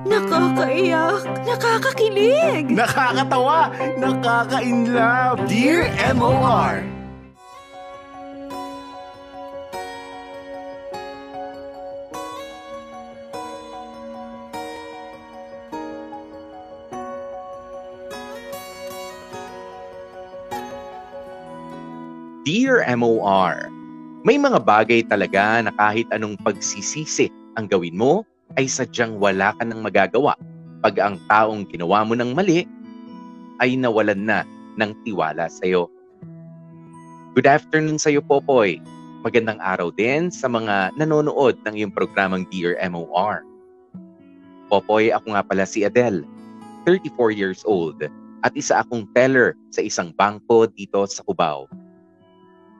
Nakakaiyak, nakakakilig, Nakakatawa, nakaka-inlove. Dear MOR. Dear MOR, may mga bagay talaga na kahit anong pagsisisi ang gawin mo ay sadyang wala ka nang magagawa pag ang taong ginawa mo ng mali ay nawalan na ng tiwala sa iyo. Good afternoon sa iyo, Popoy. Magandang araw din sa mga nanonood ng iyong programang Dear MOR. Popoy, ako nga pala si Adele, 34 years old, at isa akong teller sa isang bangko dito sa Cubao.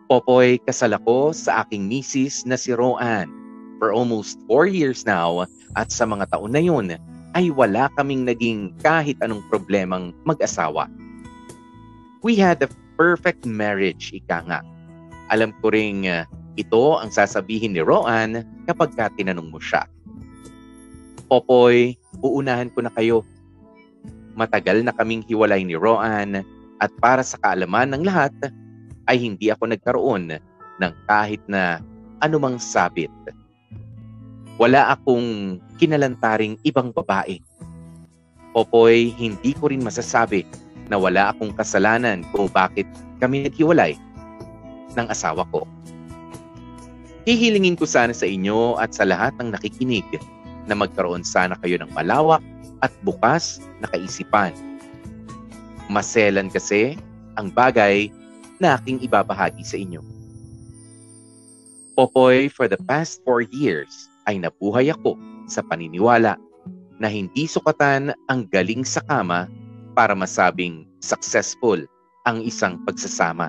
Popoy, kasal ako sa aking misis na si Roan for almost 4 years now at sa mga taon na yun ay wala kaming naging kahit anong problemang mag-asawa. We had a perfect marriage, ika nga. Alam ko ring uh, ito ang sasabihin ni Roan kapag ka tinanong mo siya. Popoy, uunahan ko na kayo. Matagal na kaming hiwalay ni Roan at para sa kaalaman ng lahat, ay hindi ako nagkaroon ng kahit na anumang sabit. Wala akong kinalantaring ibang babae. Popoy, hindi ko rin masasabi na wala akong kasalanan kung bakit kami naghiwalay ng asawa ko. Hihilingin ko sana sa inyo at sa lahat ng nakikinig na magkaroon sana kayo ng malawak at bukas na kaisipan. Maselan kasi ang bagay na aking ibabahagi sa inyo. Popoy, for the past four years ay nabuhay ako sa paniniwala na hindi sukatan ang galing sa kama para masabing successful ang isang pagsasama.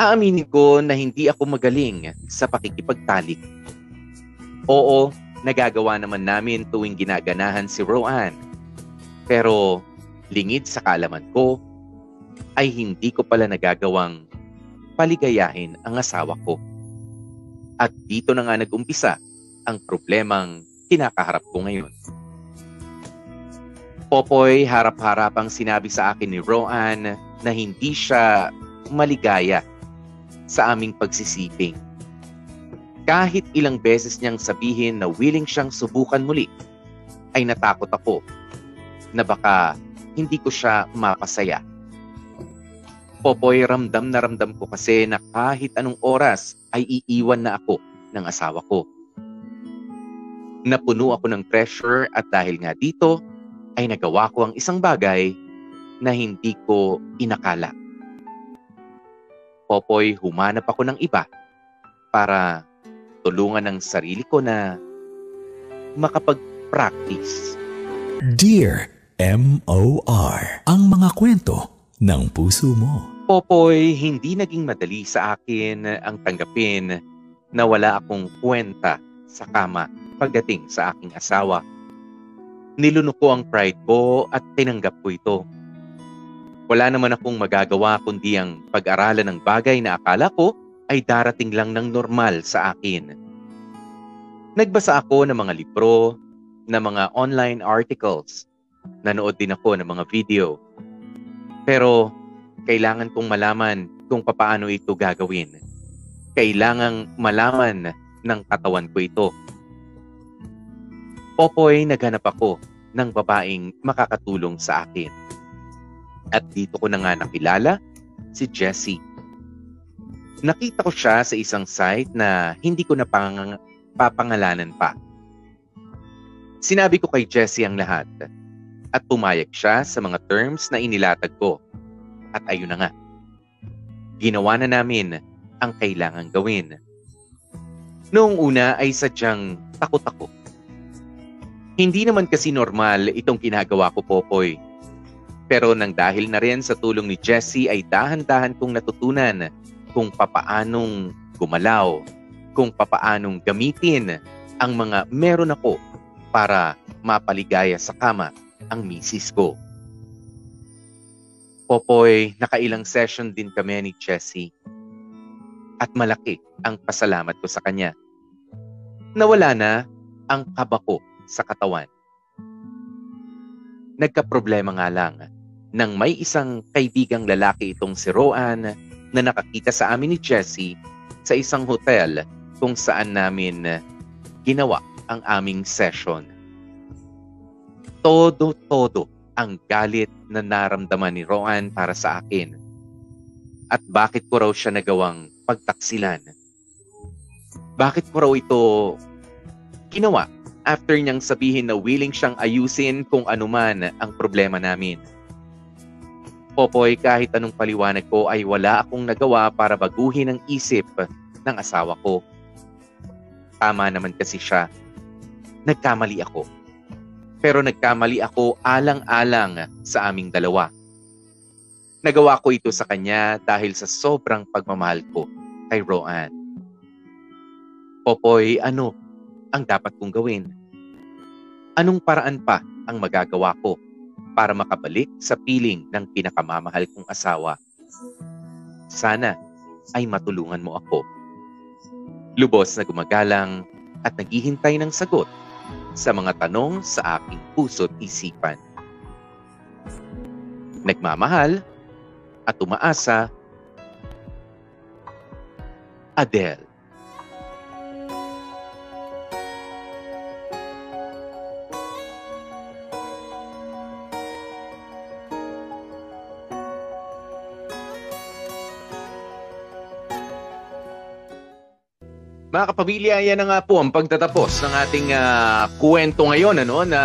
Aaminin ko na hindi ako magaling sa pakikipagtalik. Oo, nagagawa naman namin tuwing ginaganahan si Roan. Pero lingid sa kaalaman ko ay hindi ko pala nagagawang paligayahin ang asawa ko. At dito na nga nag-umpisa ang problemang kinakaharap ko ngayon. Popoy, harap-harapang sinabi sa akin ni Roan na hindi siya maligaya sa aming pagsisiping. Kahit ilang beses niyang sabihin na willing siyang subukan muli, ay natakot ako na baka hindi ko siya mapasaya Popoy, ramdam na ramdam ko kasi na kahit anong oras ay iiwan na ako ng asawa ko. Napuno ako ng pressure at dahil nga dito ay nagawa ko ang isang bagay na hindi ko inakala. Popoy, humanap ako ng iba para tulungan ng sarili ko na makapag-practice. Dear M.O.R. Ang mga kwento ng puso mo. Popoy, hindi naging madali sa akin ang tanggapin na wala akong kwenta sa kama pagdating sa aking asawa. Nilunok ko ang pride ko at tinanggap ko ito. Wala naman akong magagawa kundi ang pag-aralan ng bagay na akala ko ay darating lang ng normal sa akin. Nagbasa ako ng mga libro, ng mga online articles, nanood din ako ng mga video. Pero kailangan kong malaman kung papaano ito gagawin. Kailangang malaman ng katawan ko ito. Popoy, naghanap ako ng babaeng makakatulong sa akin. At dito ko na nga nakilala si Jessie. Nakita ko siya sa isang site na hindi ko na pang- papangalanan pa. Sinabi ko kay Jessie ang lahat at pumayag siya sa mga terms na inilatag ko at ayun na nga. Ginawa na namin ang kailangang gawin. Noong una ay sadyang takot ako. Hindi naman kasi normal itong ginagawa ko, Popoy. Pero nang dahil na rin sa tulong ni Jessie ay dahan-dahan kong natutunan kung papaanong gumalaw, kung papaanong gamitin ang mga meron ako para mapaligaya sa kama ang misis ko. Popoy, nakailang session din kami ni Jessie. At malaki ang pasalamat ko sa kanya. Nawala na ang kaba ko sa katawan. Nagka-problema nga lang nang may isang kaibigang lalaki itong si Roan na nakakita sa amin ni Jessie sa isang hotel kung saan namin ginawa ang aming session. Todo-todo ang galit na naramdaman ni Roan para sa akin. At bakit ko raw siya nagawang pagtaksilan? Bakit ko raw ito ginawa after niyang sabihin na willing siyang ayusin kung anuman ang problema namin. Popoy, kahit anong paliwanag ko ay wala akong nagawa para baguhin ang isip ng asawa ko. Tama naman kasi siya. Nagkamali ako. Pero nagkamali ako alang-alang sa aming dalawa. Nagawa ko ito sa kanya dahil sa sobrang pagmamahal ko kay Roan. Popoy, ano ang dapat kong gawin? Anong paraan pa ang magagawa ko para makabalik sa piling ng pinakamamahal kong asawa? Sana ay matulungan mo ako. Lubos na gumagalang at naghihintay ng sagot sa mga tanong sa aking puso't isipan. Nagmamahal at umaasa, Adele. Mga kapamilya, yan na nga po ang pagtatapos ng ating uh, kwento ngayon ano na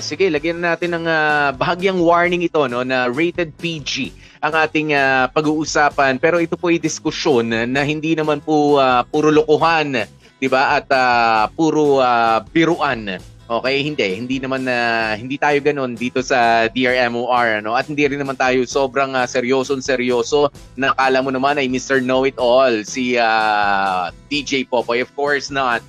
sige, lagyan natin ng uh, bahagyang warning ito no na rated PG ang ating uh, pag-uusapan pero ito po ay diskusyon na hindi naman po uh, puro lokohan, 'di ba? At uh, puro uh, biruan Okay, hindi. Hindi naman na uh, hindi tayo ganoon dito sa DRMOR ano at hindi rin naman tayo sobrang uh, seryoso seryoso na akala mo naman ay Mr. Know It All si uh, DJ Popoy. Of course not.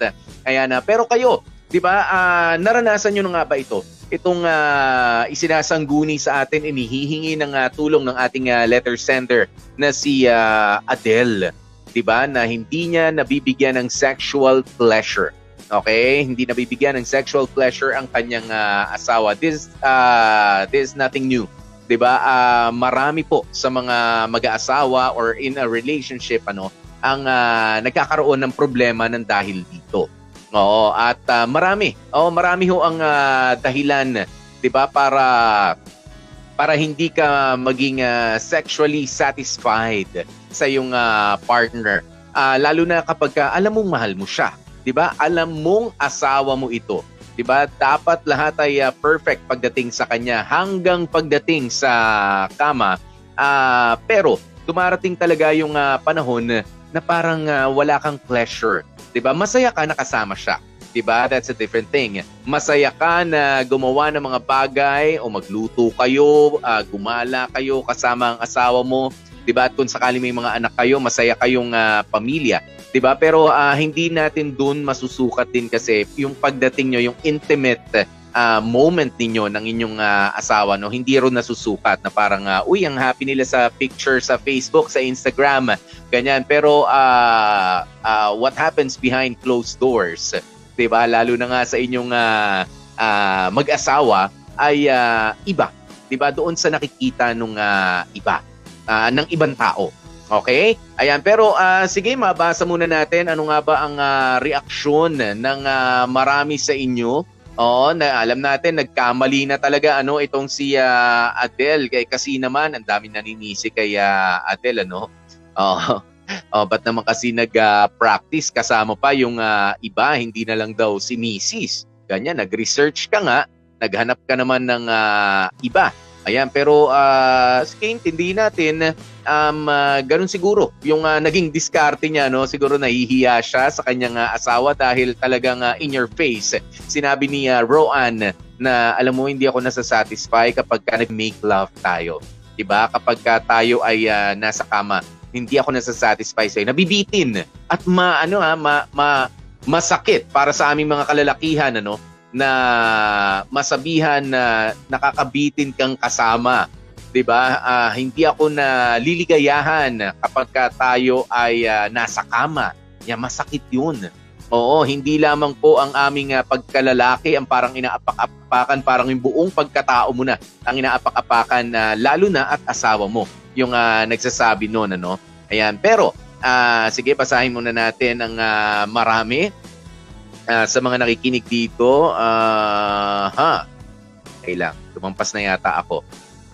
Ayan na. Uh, pero kayo, 'di ba? Uh, naranasan niyo na nga ba ito? Itong uh, isinasangguni sa atin, inihihingi ng uh, tulong ng ating uh, letter sender na si uh, Adele, 'di ba? Na hindi niya nabibigyan ng sexual pleasure Okay? Hindi nabibigyan ng sexual pleasure ang kanyang uh, asawa. This uh, this is nothing new. 'Di ba? Uh, marami po sa mga mag-aasawa or in a relationship ano ang uh, nagkakaroon ng problema ng dahil dito. Oo, at uh, marami. Oh, marami ho ang uh, dahilan, 'di ba, para para hindi ka maging uh, sexually satisfied sa iyong uh, partner. Uh, lalo na kapag uh, alam mong mahal mo siya. 'Di ba? Alam mong asawa mo ito. 'Di ba? Dapat lahat ay uh, perfect pagdating sa kanya hanggang pagdating sa kama. Uh, pero dumarating talaga yung uh, panahon na parang uh, wala kang pleasure. 'Di ba? Masaya ka nakasama siya. 'di ba? That's a different thing. Masaya ka na gumawa ng mga bagay o magluto kayo, uh, gumala kayo kasama ang asawa mo, 'di ba? At kung sakali may mga anak kayo, masaya kayong uh, pamilya. 'Di ba? Pero uh, hindi natin doon masusukat din kasi yung pagdating nyo, yung intimate uh, moment ninyo ng inyong uh, asawa no? Hindi ro nasusukat na parang uh, uy ang happy nila sa picture sa Facebook sa Instagram ganyan. Pero uh, uh, what happens behind closed doors 'di ba lalo na nga sa inyong uh, uh, mag-asawa ay uh, iba 'di ba doon sa nakikita nung uh, iba uh, ng ibang tao Okay? Ayan, pero uh, sige, mabasa muna natin ano nga ba ang uh, reaksyon ng uh, marami sa inyo. Oo, na alam natin nagkamali na talaga ano itong si uh, Adele kay kasi naman ang dami naninisi kay uh, Adele ano. Oh, oh, ba't naman kasi nag-practice uh, kasama pa yung uh, iba, hindi na lang daw si Mrs. Ganyan, nag-research ka nga, naghanap ka naman ng uh, iba. Ayan, pero uh, sige, intindihin natin, um, uh, ganun siguro yung uh, naging diskarte niya. No? Siguro nahihiya siya sa kanyang uh, asawa dahil talagang uh, in your face. Sinabi ni uh, Roan na alam mo, hindi ako nasasatisfy kapag ka nag-make love tayo. Diba? Kapag ka tayo ay uh, nasa kama, hindi ako nasasatisfy sa'yo. Nabibitin at ma, ano, ha, ma, ma, masakit para sa aming mga kalalakihan ano na masabihan na nakakabitin kang kasama. 'Di ba? Uh, hindi ako na liligayahan kapag ka tayo ay uh, nasa kama. Ya masakit 'yun. Oo, hindi lamang po ang aming uh, pagkalalaki ang parang inaapak-apakan, parang yung buong pagkatao mo na ang inaapak-apakan uh, lalo na at asawa mo yung uh, nagsasabi noon ano. Ayan, pero uh, sige basahin muna natin ang uh, marami uh, sa mga nakikinig dito. Uh, ha. Okay lang, lumampas na yata ako.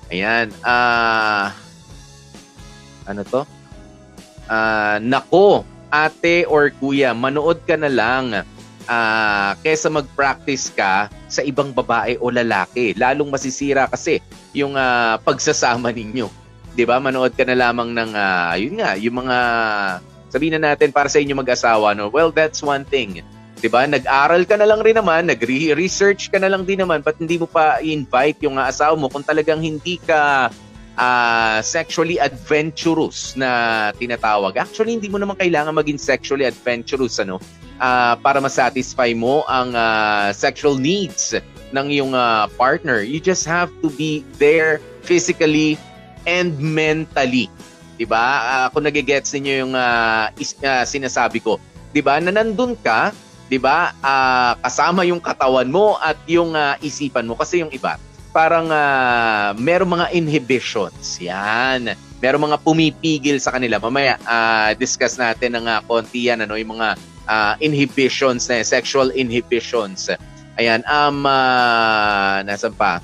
Ayan, ah uh, ano to? Uh, nako, ate or kuya, manood ka na lang uh, kesa mag-practice ka sa ibang babae o lalaki. Lalong masisira kasi yung uh, pagsasama ninyo. 'Di ba? Manood ka na lamang ng uh, yun nga, yung mga sabihin na natin para sa inyo mag-asawa no. Well, that's one thing. 'Di ba? Nag-aral ka na lang rin naman, nag-research ka na lang din naman, but hindi mo pa invite yung asawa mo kung talagang hindi ka uh, sexually adventurous na tinatawag. Actually, hindi mo naman kailangan maging sexually adventurous ano uh, para ma-satisfy mo ang uh, sexual needs ng iyong uh, partner. You just have to be there physically and mentally. 'Di ba? Uh, kung nagigets niyo yung uh, is, uh, sinasabi ko, 'di ba? Na nandun ka, 'di ba? Uh, kasama yung katawan mo at yung uh, isipan mo kasi yung iba parang uh, merong mga inhibitions. Yan. Merong mga pumipigil sa kanila. Mamaya uh, discuss natin ng uh, konti yan ano yung mga uh, inhibitions na sexual inhibitions. Ayan, um uh, nasan pa?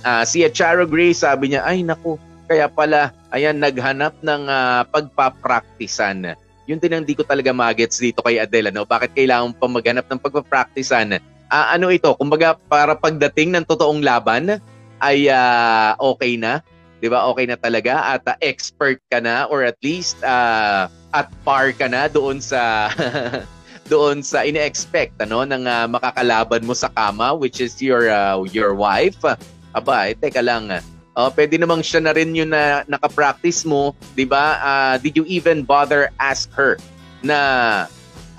Uh, si Charo Gray sabi niya, ay naku, kaya pala, ayan, naghanap ng uh, pagpapraktisan. Yun din ang di ko talaga magets dito kay Adele. No? Bakit kailangan pa maghanap ng pagpapraktisan? uh, ano ito, kumbaga para pagdating ng totoong laban ay uh, okay na, 'di ba? Okay na talaga at uh, expert ka na or at least uh, at par ka na doon sa doon sa ine-expect ano ng uh, makakalaban mo sa kama which is your uh, your wife. Aba, eh, teka lang. Uh, pwede namang siya na rin yung na naka-practice mo, 'di ba? Uh, did you even bother ask her na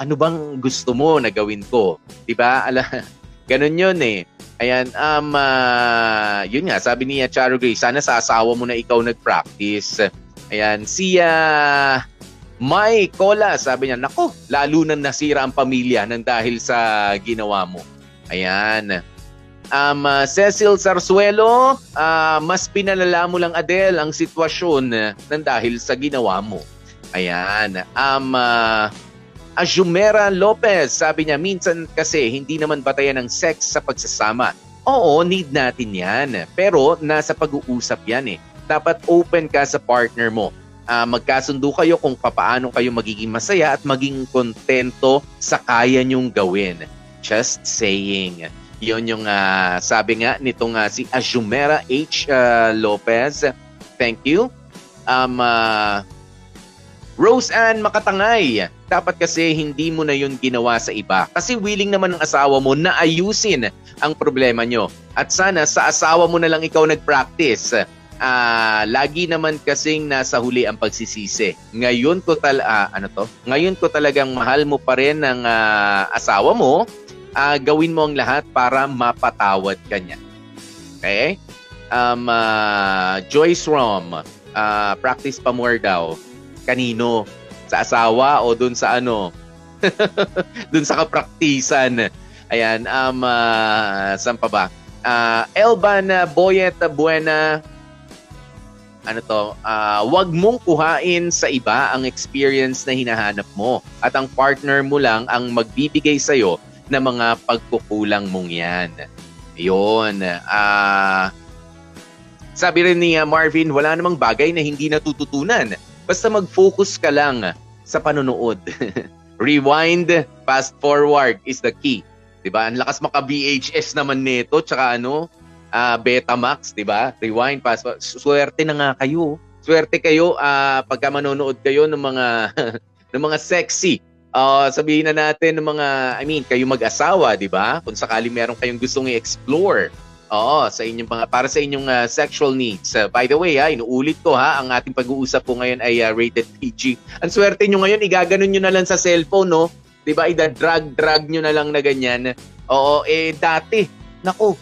ano bang gusto mo na gawin ko? 'Di ba? Ala, ganun 'yun eh. Ayan, um, uh, yun nga, sabi niya Charo Gray, sana sa asawa mo na ikaw nag-practice. Ayan, siya uh, May Cola, sabi niya, nako, lalo na nasira ang pamilya nang dahil sa ginawa mo. Ayan. Um, uh, Cecil Sarsuelo, uh, mas pinalala mo lang Adele ang sitwasyon nang dahil sa ginawa mo. Ayan. Um, uh, Ajumera Lopez, sabi niya, minsan kasi hindi naman batayan ng sex sa pagsasama. Oo, need natin yan. Pero nasa pag-uusap yan eh. Dapat open ka sa partner mo. Uh, magkasundo kayo kung papaano kayo magiging masaya at maging kontento sa kaya nyong gawin. Just saying. Yon yung uh, sabi nga nitong uh, si Ajumera H. Uh, Lopez. Thank you. Um, uh, Rose Ann Makatangay, dapat kasi hindi mo na yun ginawa sa iba. Kasi willing naman ng asawa mo na ayusin ang problema nyo. At sana sa asawa mo na lang ikaw nag-practice. Uh, lagi naman kasing nasa huli ang pagsisisi. Ngayon ko tal uh, ano to? Ngayon ko talagang mahal mo pa rin ng uh, asawa mo. Uh, gawin mo ang lahat para mapatawad ka niya. Okay? Um, uh, Joyce Rom, uh, practice pa more daw kanino? Sa asawa o dun sa ano? dun sa kapraktisan. Ayan, um, uh, saan pa ba? Uh, Elban Boyet Buena, ano to, uh, wag mong kuhain sa iba ang experience na hinahanap mo at ang partner mo lang ang magbibigay sa'yo ng mga pagkukulang mong yan. Yun. Uh, sabi rin ni Marvin, wala namang bagay na hindi natututunan Basta mag-focus ka lang sa panonood. Rewind, fast forward is the key. 'Di ba? Ang lakas maka VHS naman nito, tsaka ano, uh, Betamax, 'di ba? Rewind, fast forward. Swerte na nga kayo. Swerte kayo uh, pagka manonood kayo ng mga ng mga sexy uh, sabihin na natin ng mga, I mean, kayo mag-asawa, di ba? Kung sakali meron kayong gustong i-explore Oo, sa inyong mga para sa inyong uh, sexual needs. Uh, by the way, ha, inuulit ko ha, ang ating pag-uusap po ngayon ay uh, rated PG. Ang swerte nyo ngayon, igaganon nyo na lang sa cellphone, no? 'Di ba? Ida-drag-drag nyo na lang na ganyan. Oo, eh dati, nako,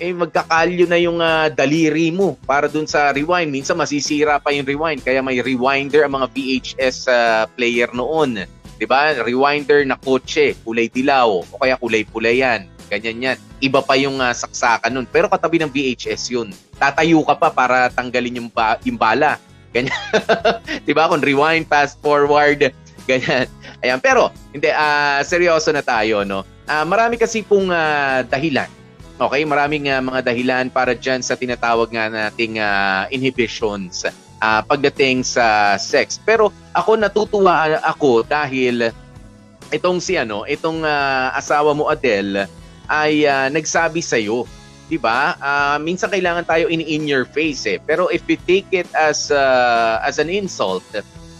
eh magkakalyo na yung uh, daliri mo para dun sa rewind. Minsan masisira pa yung rewind, kaya may rewinder ang mga VHS uh, player noon. 'Di ba? Rewinder na kotse, kulay dilaw o kaya kulay pula yan. Ganyan yan. Iba pa yung uh, saksakan nun. Pero katabi ng VHS yun. Tatayo ka pa para tanggalin yung, ba- yung bala. Ganyan. 'Di ba? Kung rewind, fast forward, ganyan. Ayan, pero hindi uh, seryoso na tayo, no. Uh, marami kasi pong uh, dahilan Okay, maraming uh, mga dahilan para dyan sa tinatawag nga nating uh, inhibitions uh, pagdating sa sex. Pero ako natutuwa ako dahil itong si ano, itong uh, asawa mo Adele ay uh, nagsabi sa iyo, 'di ba? Uh, minsan kailangan tayo in in your face eh. Pero if we take it as uh, as an insult,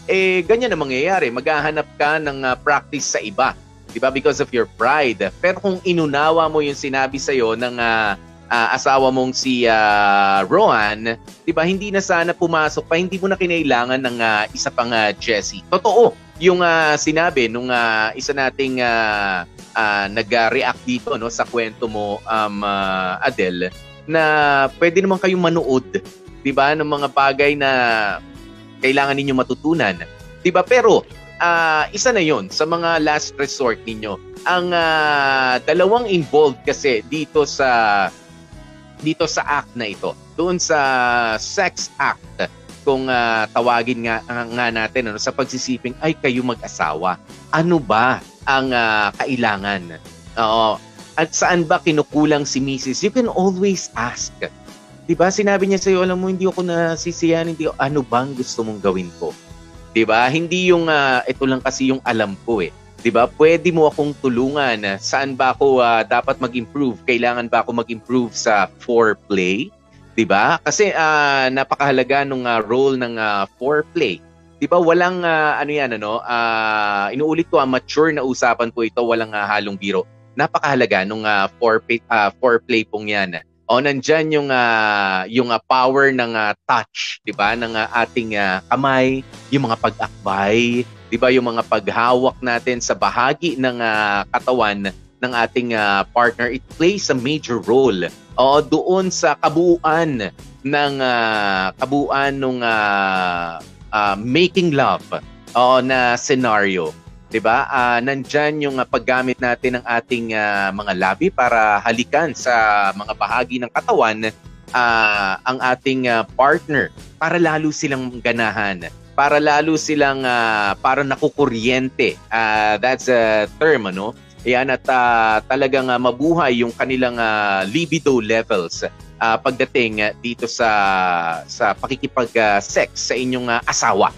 eh ganyan na mangyayari. Maghahanap ka ng uh, practice sa iba. 'di ba? Because of your pride. Pero kung inunawa mo yung sinabi sa iyo ng uh, uh, asawa mong si uh, Rohan, 'di ba? Hindi na sana pumasok pa, hindi mo na kinailangan ng uh, isa pang uh, Jessie. Totoo yung uh, sinabi nung uh, isa nating uh, uh, nag-react dito no sa kwento mo um uh, Adele na pwede naman kayong manood 'di ba ng mga bagay na kailangan ninyo matutunan 'di ba pero uh, isa na yon sa mga last resort ninyo. Ang uh, dalawang involved kasi dito sa dito sa act na ito, doon sa sex act kung uh, tawagin nga nga natin ano sa pagsisiping ay kayo mag-asawa. Ano ba ang uh, kailangan? Oo. At saan ba kinukulang si Mrs. You can always ask. 'Di ba? Sinabi niya sa iyo, alam mo hindi ako nasisiyahan, hindi ano bang gusto mong gawin ko? 'Di ba? Hindi yung uh, ito lang kasi yung alam ko eh. 'Di ba? Pwede mo akong tulungan. Saan ba ako uh, dapat mag-improve? Kailangan ba ako mag-improve sa foreplay? 'Di ba? Kasi uh, napakahalaga nung uh, role ng uh, foreplay. 'Di ba? Walang uh, ano 'yan ano, uh, inuulit ko, uh, mature na usapan po ito, walang uh, halong biro. Napakahalaga nung uh, foreplay uh, foreplay pong 'yan o nandiyan yung uh, yung uh, power ng uh, touch, 'di ba? Ng uh, ating uh, kamay, yung mga pag-akbay, 'di ba? Yung mga paghawak natin sa bahagi ng uh, katawan ng ating uh, partner, it plays a major role. O doon sa kabuuan ng uh, kabuuan ng uh, uh, making love o na scenario. 'di ba? Uh, nandyan yung uh, paggamit natin ng ating uh, mga labi para halikan sa mga bahagi ng katawan uh, ang ating uh, partner para lalo silang ganahan para lalo silang uh, para nakukuryente. Uh, that's a term, ano? Yan at uh, talagang uh, mabuhay yung kanilang uh, libido levels uh, pagdating uh, dito sa sa pakikipag-sex uh, sa inyong uh, asawa.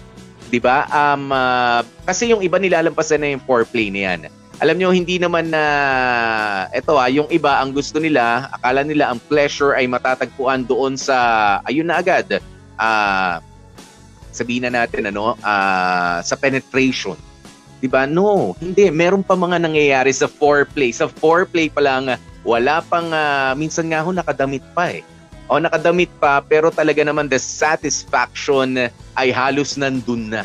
'di ba? Um uh, kasi yung iba nilalampasan na yung foreplay na yan. Alam nyo, hindi naman na uh, eto ah, yung iba ang gusto nila, akala nila ang pleasure ay matatagpuan doon sa ayun na agad. Ah uh, sabihin na natin ano, uh, sa penetration. 'Di ba? No, hindi, meron pa mga nangyayari sa foreplay. Sa foreplay pa lang wala pang uh, minsan nga ho nakadamit pa eh o nakadamit pa pero talaga naman the satisfaction ay halos nandun na.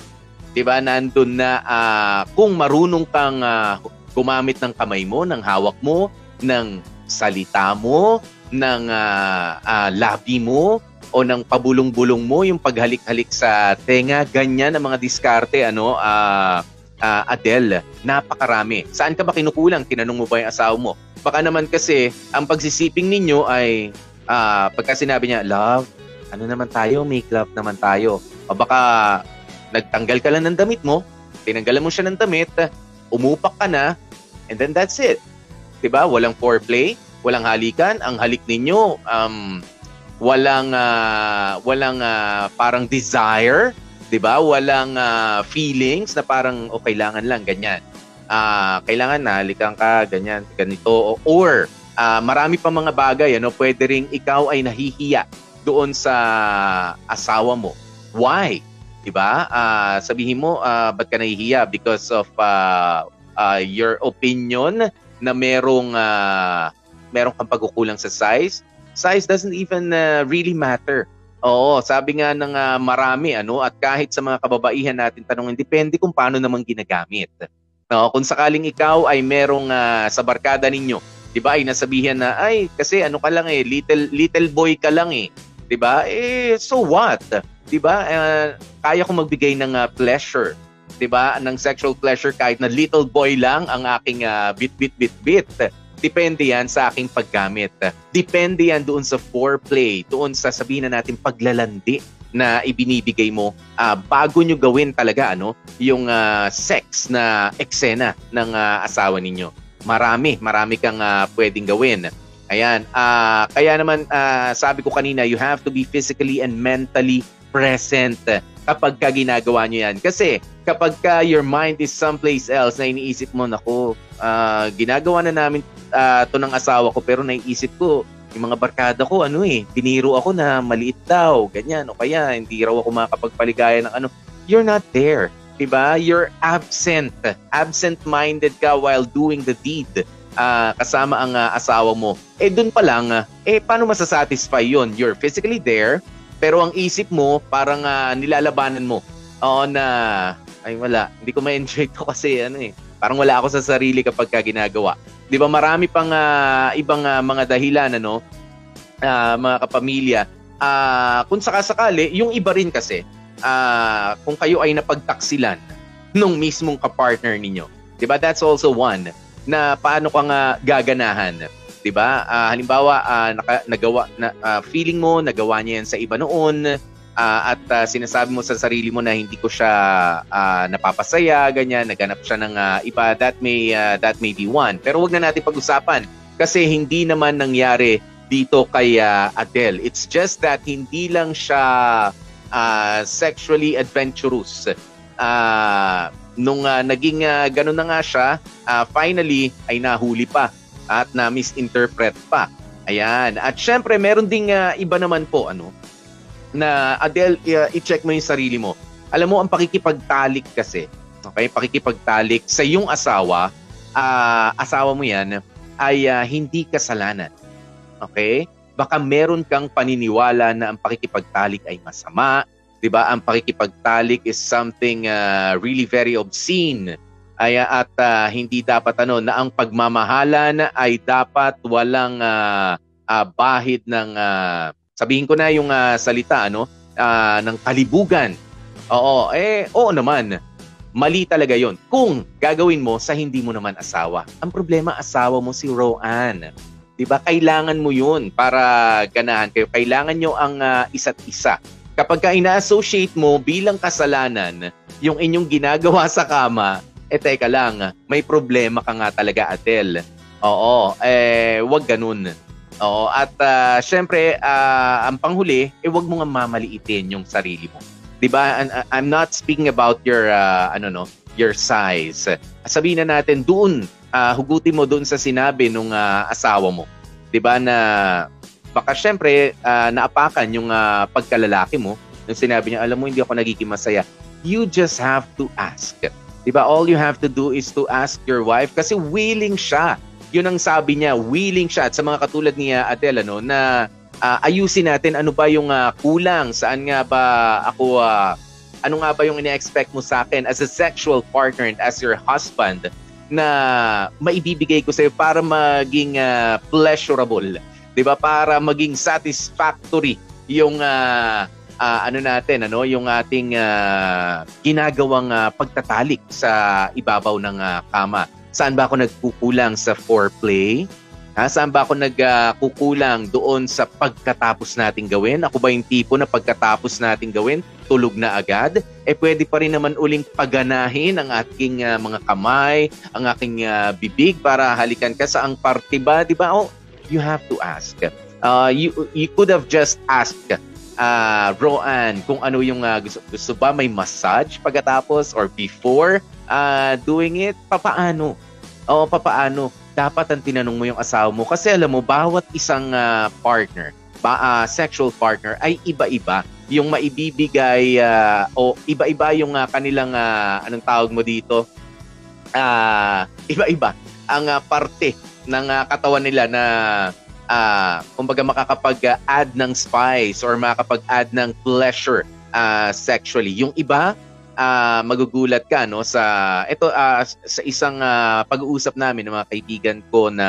'Di ba? Nandun na uh, kung marunong kang uh, gumamit ng kamay mo, ng hawak mo, ng salita mo, ng uh, uh, labi mo o ng pabulong-bulong mo, yung paghalik-halik sa tenga, ganyan ang mga diskarte ano uh, uh, Adele, napakarami. Saan ka ba kinukulang? Tinanong mo ba yung asawa mo? Baka naman kasi ang pagsisiping ninyo ay uh, pagka sinabi niya, love, ano naman tayo, make love naman tayo. O baka nagtanggal ka lang ng damit mo, tinanggalan mo siya ng damit, umupak ka na, and then that's it. 'Di ba? Walang foreplay, walang halikan, ang halik ninyo um walang uh, walang uh, parang desire, 'di ba? Walang uh, feelings na parang o oh, kailangan lang ganyan. Uh, kailangan na halikan ka ganyan, ganito or uh, marami pa mga bagay ano pwede ring ikaw ay nahihiya doon sa asawa mo why 'di ba uh, sabihin mo uh, ba't ka nahihiya because of uh, uh, your opinion na merong uh, merong kang pagkukulang sa size size doesn't even uh, really matter Oo, sabi nga ng uh, marami ano at kahit sa mga kababaihan natin tanong depende kung paano naman ginagamit. No, kung sakaling ikaw ay merong uh, sa barkada ninyo 'di ba? Ay nasabihan na ay kasi ano ka lang eh, little little boy ka lang eh. 'Di ba? Eh so what? 'Di ba? Uh, kaya ko magbigay ng uh, pleasure. 'di ba, ng sexual pleasure kahit na little boy lang ang aking uh, bit bit bit bit. Depende yan sa aking paggamit. Depende yan doon sa foreplay, doon sa sabihin na natin paglalandi na ibinibigay mo uh, bago nyo gawin talaga ano yung uh, sex na eksena ng uh, asawa ninyo. Marami, marami kang uh, pwedeng gawin. Ayan, uh, kaya naman uh, sabi ko kanina, you have to be physically and mentally present kapag ka ginagawa nyo yan. Kasi kapag ka your mind is someplace else na iniisip mo, nako, uh, ginagawa na namin uh, to ng asawa ko pero naiisip ko, yung mga barkada ko, ano eh, biniro ako na maliit daw, ganyan, o kaya hindi raw ako makapagpaligaya ng ano. You're not there. Diba? You're absent. Absent-minded ka while doing the deed. Uh, kasama ang uh, asawa mo. Eh, dun pa lang, uh, eh, paano masasatisfy yon You're physically there, pero ang isip mo, parang uh, nilalabanan mo. Oo na, ay wala, hindi ko ma-enjoy to kasi ano eh, parang wala ako sa sarili kapag ka ginagawa. 'Di ba marami pang uh, ibang uh, mga dahilan ano, uh, mga kapamilya. Uh, kung sakasakali, yung iba rin kasi, uh, kung kayo ay napagtaksilan nung mismong kapartner ninyo. 'Di ba? That's also one na paano ka nga gaganahan 'di ba? Uh, halimbawa uh, naka, nagawa na uh, feeling mo nagawa niya yan sa iba noon uh, at uh, sinasabi mo sa sarili mo na hindi ko siya uh, napapasaya, ganyan, naganap siya ng uh, iba, that may uh, that may be one. Pero wag na natin pag-usapan kasi hindi naman nangyari dito kay uh, Adele. It's just that hindi lang siya uh, sexually adventurous. Uh, nung uh, naging uh, ganun na nga siya, uh, finally ay nahuli pa at na misinterpret pa. Ayan. At syempre, meron ding uh, iba naman po ano na Adele, uh, i-check mo yung sarili mo. Alam mo, ang pakikipagtalik kasi, okay, pakikipagtalik sa yung asawa, uh, asawa mo yan, ay uh, hindi kasalanan. Okay? Baka meron kang paniniwala na ang pakikipagtalik ay masama, 'di ba? Ang pakikipagtalik is something uh, really very obscene ay at uh, hindi dapat ano na ang pagmamahalan ay dapat walang uh, uh, bahid ng uh, sabihin ko na yung uh, salita ano uh, ng kalibugan. Oo, eh oo naman. Mali talaga 'yon. Kung gagawin mo sa hindi mo naman asawa. Ang problema asawa mo si Roanne. 'Di ba? Kailangan mo 'yun para ganahan kayo. Kailangan nyo ang uh, isa't isa. Kapag ka ina-associate mo bilang kasalanan yung inyong ginagawa sa kama, eh teka lang, may problema ka nga talaga, Atel. Oo, eh wag ganun. Oo, at uh, syempre, uh, ang panghuli, eh wag mo nga mamaliitin yung sarili mo. 'Di ba? I'm not speaking about your uh, ano no, your size. Sabihin na natin doon, uh, hugutin mo doon sa sinabi nung uh, asawa mo. 'Di ba na baka syempre uh, naapakan yung uh, pagkalalaki mo nung sinabi niya, alam mo hindi ako nagiging masaya. You just have to ask. 'Di ba? All you have to do is to ask your wife kasi willing siya. 'Yun ang sabi niya, willing siya at sa mga katulad niya Adele no na uh, ayusin natin ano ba yung uh, kulang, saan nga ba ako uh, ano nga ba yung ina-expect mo sa akin as a sexual partner and as your husband na maibibigay ko sa iyo para maging uh, pleasurable, 'di ba? Para maging satisfactory yung uh, uh, ano natin ano yung ating uh, ginagawang uh, pagtatalik sa ibabaw ng uh, kama. Saan ba ako nagkukulang sa foreplay? Ha, saan ba ako nagkukulang uh, doon sa pagkatapos nating gawin? Ako ba yung tipo na pagkatapos nating gawin, tulog na agad? Eh pwede pa rin naman uling paganahin ang ating uh, mga kamay, ang aking uh, bibig para halikan ka sa ang parte ba? Di ba? Oh, you have to ask. Uh, you, you could have just asked uh, Roan, kung ano yung uh, gusto, gusto ba may massage pagkatapos or before uh, doing it, papaano? O papaano? Dapat ang tinanong mo yung asawa mo kasi alam mo, bawat isang uh, partner, ba, uh, sexual partner ay iba-iba yung maibibigay uh, o iba-iba yung uh, kanilang uh, anong tawag mo dito uh, iba-iba ang uh, parte ng uh, katawan nila na uh, kumbaga makakapag-add ng spice or makakapag-add ng pleasure uh, sexually. Yung iba, uh, magugulat ka no sa ito uh, sa isang uh, pag-uusap namin ng mga kaibigan ko na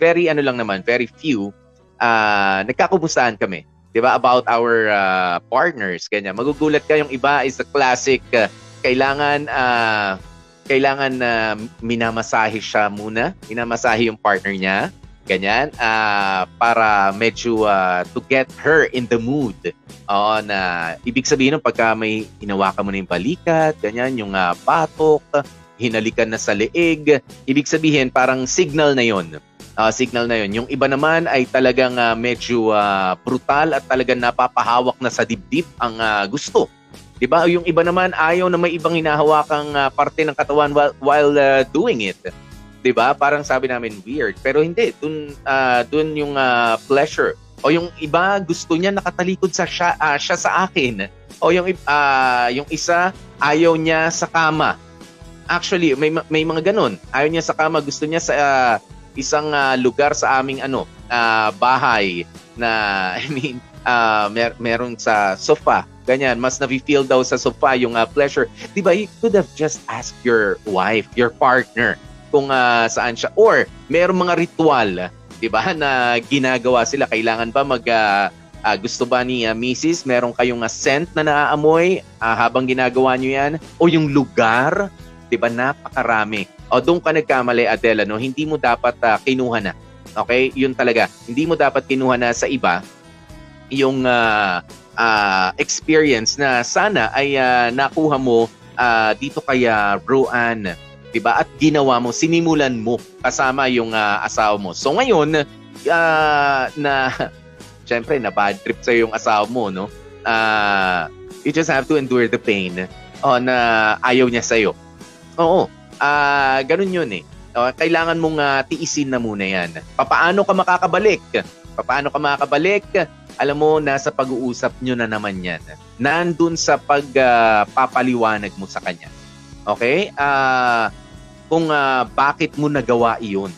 very ano lang naman, very few uh, nagkakumustahan kami. 'Di ba about our uh, partners kanya. Magugulat ka yung iba is the classic uh, kailangan uh, kailangan na uh, minamasahe siya muna, minamasahe yung partner niya, ganyan, uh, para medyo uh, to get her in the mood. Oo, na ibig sabihin ng pagka may hinawakan mo na yung balikat, ganyan, yung uh, batok, hinalikan na sa leeg, ibig sabihin parang signal na yon. Uh, signal na yon. Yung iba naman ay talagang uh, medyo uh, brutal at talagang napapahawak na sa dibdib ang uh, gusto 'Di ba? Yung iba naman ayaw na may ibang hinahawakang uh, parte ng katawan while, while uh, doing it. 'Di ba? Parang sabi namin weird, pero hindi dun uh, dun yung uh, pleasure. O yung iba gusto niya nakatalikod sa siya, uh, siya sa akin. O yung uh, yung isa ayaw niya sa kama. Actually, may may mga ganun. Ayaw niya sa kama, gusto niya sa uh, isang uh, lugar sa aming ano, uh, bahay na I mean, uh, mer- meron sa sofa Ganyan, mas na-feel daw sa sofa yung uh, pleasure. Di ba, you could have just asked your wife, your partner, kung uh, saan siya. Or, meron mga ritual, di ba, na ginagawa sila. Kailangan ba mag... Uh, uh, gusto ba ni uh, Mrs. Meron kayong uh, scent na naaamoy uh, habang ginagawa nyo yan? O yung lugar, di ba, napakarami. O doon ka nagkamali, Adela, no? hindi mo dapat uh, kinuha na. Okay? Yun talaga. Hindi mo dapat kinuha na sa iba yung uh, uh, experience na sana ay uh, nakuha mo uh, dito kay uh, 'di ba? At ginawa mo, sinimulan mo kasama yung uh, asawa mo. So ngayon uh, na syempre na bad trip sa yung asawa mo, no? Uh, you just have to endure the pain oh, na ayaw niya sa iyo. Oo. Uh, ganun 'yun eh. Uh, kailangan mong uh, tiisin na muna 'yan. Papaano ka makakabalik? Paano ka makakabalik? alam mo, nasa pag-uusap nyo na naman yan. Nandun sa pagpapaliwanag uh, mo sa kanya. Okay? Uh, kung uh, bakit mo nagawa iyon.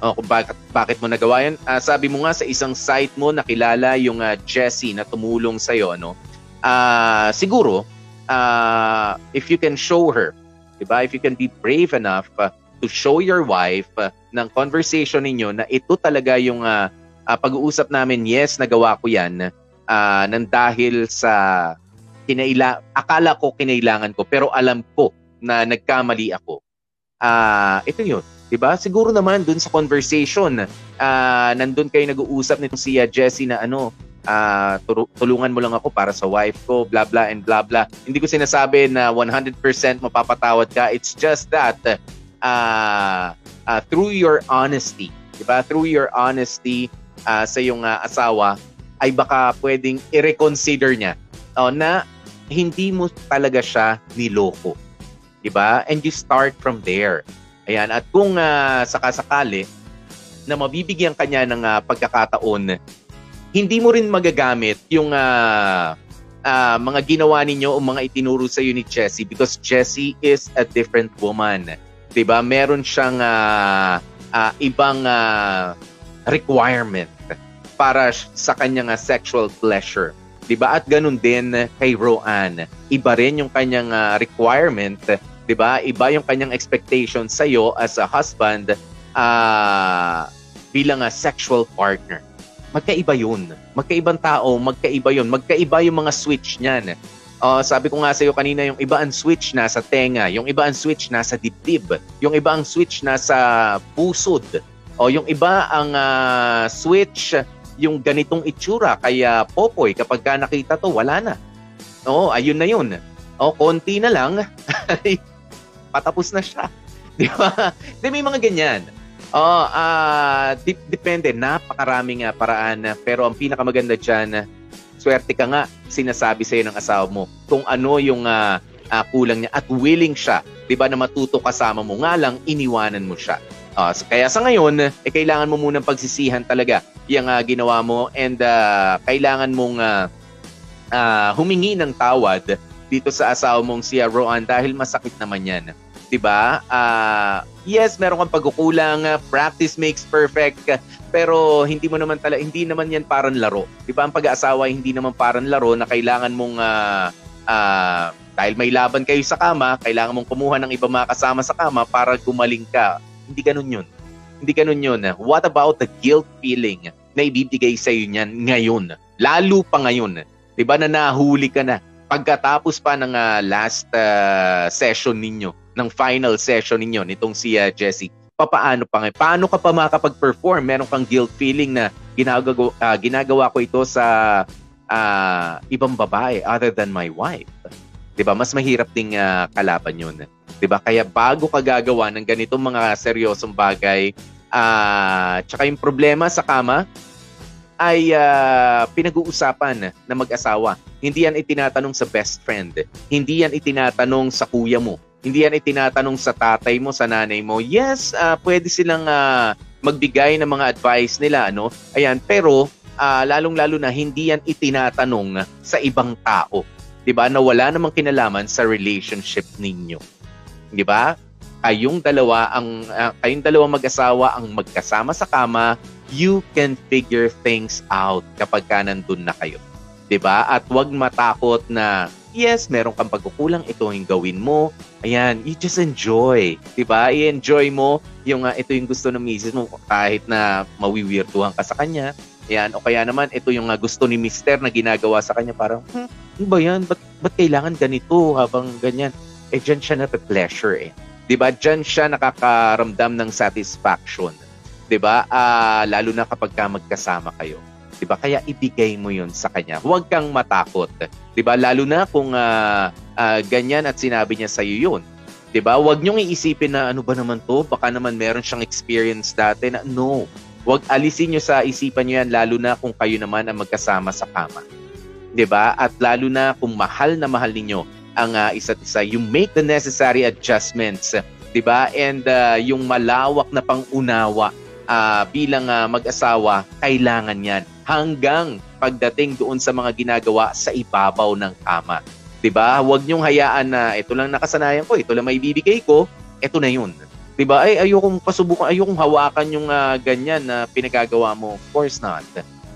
O kung bakit, bakit mo nagawa yan. Uh, sabi mo nga sa isang site mo, nakilala yung uh, Jessie na tumulong sa'yo. No? Uh, siguro, uh, if you can show her, diba? if you can be brave enough uh, to show your wife uh, ng conversation ninyo na ito talaga yung uh, uh, pag-uusap namin, yes, nagawa ko yan uh, nang dahil sa kinaila akala ko kinailangan ko pero alam ko na nagkamali ako. Ah, uh, ito 'yun. 'Di ba? Siguro naman dun sa conversation, uh, nandun kayo nag-uusap nitong si uh, Jessie na ano, uh, tulungan mo lang ako para sa wife ko, blah blah and blah blah. Hindi ko sinasabi na 100% mapapatawad ka. It's just that uh, uh, through your honesty, 'di ba? Through your honesty, uh, sa iyong uh, asawa ay baka pwedeng i-reconsider niya oh, na hindi mo talaga siya niloko. 'Di ba? And you start from there. Ayan, at kung uh, sakasakali na mabibigyan kanya ng uh, pagkakataon, hindi mo rin magagamit yung uh, uh, mga ginawa ninyo o mga itinuro sa iyo ni Jessie because Jessie is a different woman. 'Di ba? Meron siyang uh, uh, ibang uh, requirement para sa kanyang uh, sexual pleasure. 'Di ba? At ganun din kay Roan. Iba rin yung kanyang uh, requirement, 'di ba? Iba yung kanyang expectation sa iyo as a husband uh, bilang a sexual partner. Magkaiba 'yun. Magkaibang tao, magkaiba 'yun. Magkaiba yung mga switch niyan. Uh, sabi ko nga sa iyo kanina, yung iba ang switch nasa tenga, yung iba ang switch nasa dibdib, yung iba ang switch nasa pusod, o yung iba ang uh, switch yung ganitong itsura kaya Popoy kapag ka nakita to wala na. Oo, ayun na yun. O konti na lang patapos na siya. Di ba? Di may mga ganyan. Oh, uh, dip- depende. Napakaraming uh, paraan. Pero ang pinakamaganda dyan, swerte ka nga sinasabi sa'yo ng asawa mo kung ano yung uh, uh, kulang niya at willing siya, 'di ba, na matuto kasama mo nga lang iniwanan mo siya. Uh, so kaya sa ngayon, eh, kailangan mo munang pagsisihan talaga yung uh, ginawa mo and uh, kailangan mong uh, uh, humingi ng tawad dito sa asawa mong si Roan dahil masakit naman yan. 'Di ba? Uh, yes, meron kang pagkukulang, practice makes perfect, pero hindi mo naman tala hindi naman 'yan parang laro. 'Di ba? Ang pag-aasawa hindi naman parang laro na kailangan mong uh, uh, dahil may laban kayo sa kama, kailangan mong kumuha ng ibang mga kasama sa kama para gumaling ka hindi ganun yun. Hindi ganun yun. What about the guilt feeling na ibibigay sa iyo niyan ngayon? Lalo pa ngayon. 'Di ba na nahuli ka na pagkatapos pa ng uh, last uh, session ninyo, ng final session ninyo nitong si uh, Jessie, papaano pa nga? Paano ka pa makapag-perform? Meron kang guilt feeling na ginagawa, uh, ginagawa ko ito sa uh, ibang babae other than my wife. 'Di ba? Mas mahirap ding uh, kalaban 'yun. 'Di ba? Kaya bago ka gagawa ng ganitong mga seryosong bagay, uh, tsaka yung problema sa kama ay uh, pinag-uusapan na mag-asawa. Hindi yan itinatanong sa best friend. Hindi yan itinatanong sa kuya mo hindi yan itinatanong sa tatay mo, sa nanay mo. Yes, uh, pwede silang uh, magbigay ng mga advice nila, ano? Ayan, pero uh, lalong-lalo na hindi yan itinatanong sa ibang tao. 'Di ba? Na wala namang kinalaman sa relationship ninyo. 'Di ba? Kayong dalawa ang uh, kayong dalawa mag-asawa ang magkasama sa kama, you can figure things out kapag ka nandun na kayo. 'Di ba? At 'wag matakot na yes, meron kang pagkukulang, ito yung gawin mo. Ayan, you just enjoy. Diba? I-enjoy mo yung uh, ito yung gusto ng misis mo kahit na mawiwirtuhan ka sa kanya. Ayan, o kaya naman, ito yung uh, gusto ni mister na ginagawa sa kanya. Parang, hmm, ano ba yan? Ba't, ba't kailangan ganito habang ganyan? Eh, dyan siya na-pleasure eh. Diba? Dyan siya nakakaramdam ng satisfaction. Diba? Uh, lalo na kapag ka magkasama kayo. 'di ba? Kaya ibigay mo 'yon sa kanya. Huwag kang matakot, 'di ba? Lalo na kung uh, uh, ganyan at sinabi niya sa iyo 'yun. 'Di ba? Huwag niyong iisipin na ano ba naman 'to? Baka naman meron siyang experience dati na no. Huwag alisin niyo sa isipan niyo 'yan lalo na kung kayo naman ang magkasama sa kama. 'Di ba? At lalo na kung mahal na mahal ninyo ang uh, isa't isa, you make the necessary adjustments, 'di ba? And uh, yung malawak na pangunawa uh, bilang uh, mag-asawa, kailangan 'yan hanggang pagdating doon sa mga ginagawa sa ibabaw ng kama. 'Di ba? Huwag niyong hayaan na ito lang nakasanayan ko, ito lang may bibigay ko, ito na 'yun. 'Di ba? Ay ayokong pasubukan, ayokong hawakan yung uh, ganyan na pinagagawa mo. Of course not.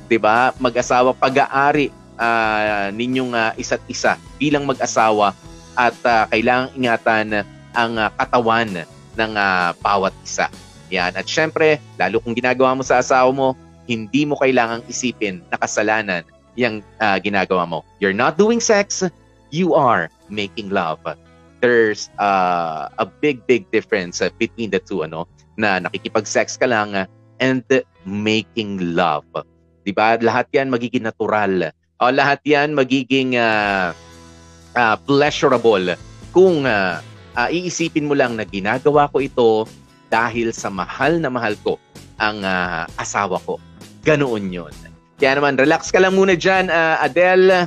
'Di ba? Mag-asawa pag-aari uh, ninyong uh, isa't isa bilang mag-asawa at uh, kailangang ingatan ang uh, katawan ng uh, bawat isa. Yan. At syempre, lalo kung ginagawa mo sa asawa mo, hindi mo kailangang isipin na kasalanan yung uh, ginagawa mo. You're not doing sex, you are making love. There's uh, a big, big difference uh, between the two, ano, na nakikipag-sex ka lang and making love. 'Di ba? Lahat 'yan magiging natural. O lahat 'yan magiging uh, uh, pleasurable kung uh, uh, iisipin mo lang na ginagawa ko ito dahil sa mahal na mahal ko ang uh, asawa ko. Ganoon yon. Kaya naman, relax ka lang muna dyan, uh, Adele.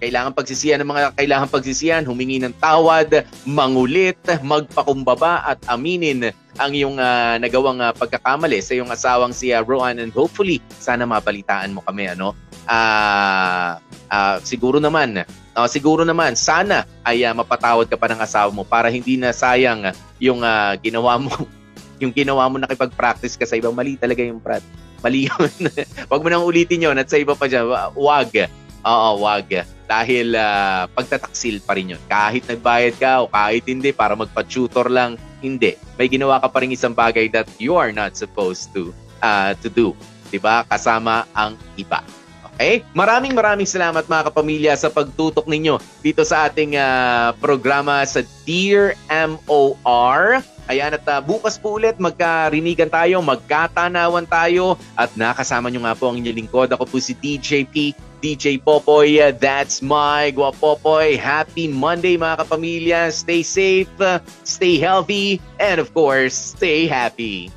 Kailangan pagsisiyan ng mga kailangan pagsisiyan, humingi ng tawad, mangulit, magpakumbaba at aminin ang iyong uh, nagawang uh, pagkakamali sa iyong asawang si uh, Roan and hopefully sana mabalitaan mo kami ano. Uh, uh, siguro naman uh, siguro naman sana ay uh, mapatawad ka pa ng asawa mo para hindi na sayang yung uh, ginawa mo yung ginawa mo nakipag-practice ka sa ibang mali talaga yung prat. Mali yun. wag mo nang ulitin yun at sa iba pa dyan, wag. Oo, wag. Dahil uh, pagtataksil pa rin yun. Kahit nagbayad ka o kahit hindi para magpa-tutor lang, hindi. May ginawa ka pa rin isang bagay that you are not supposed to uh, to do. 'Di ba? Kasama ang iba. Okay? Maraming maraming salamat mga kapamilya sa pagtutok ninyo dito sa ating uh, programa sa Dear MOR. Ayan at uh, bukas po ulit magkarinigan tayo, magkatanawan tayo at nakasama nyo nga po ang inyong lingkod. Ako po si DJP, DJ Popoy. That's my Guapopoy. Happy Monday mga kapamilya. Stay safe, stay healthy, and of course, stay happy.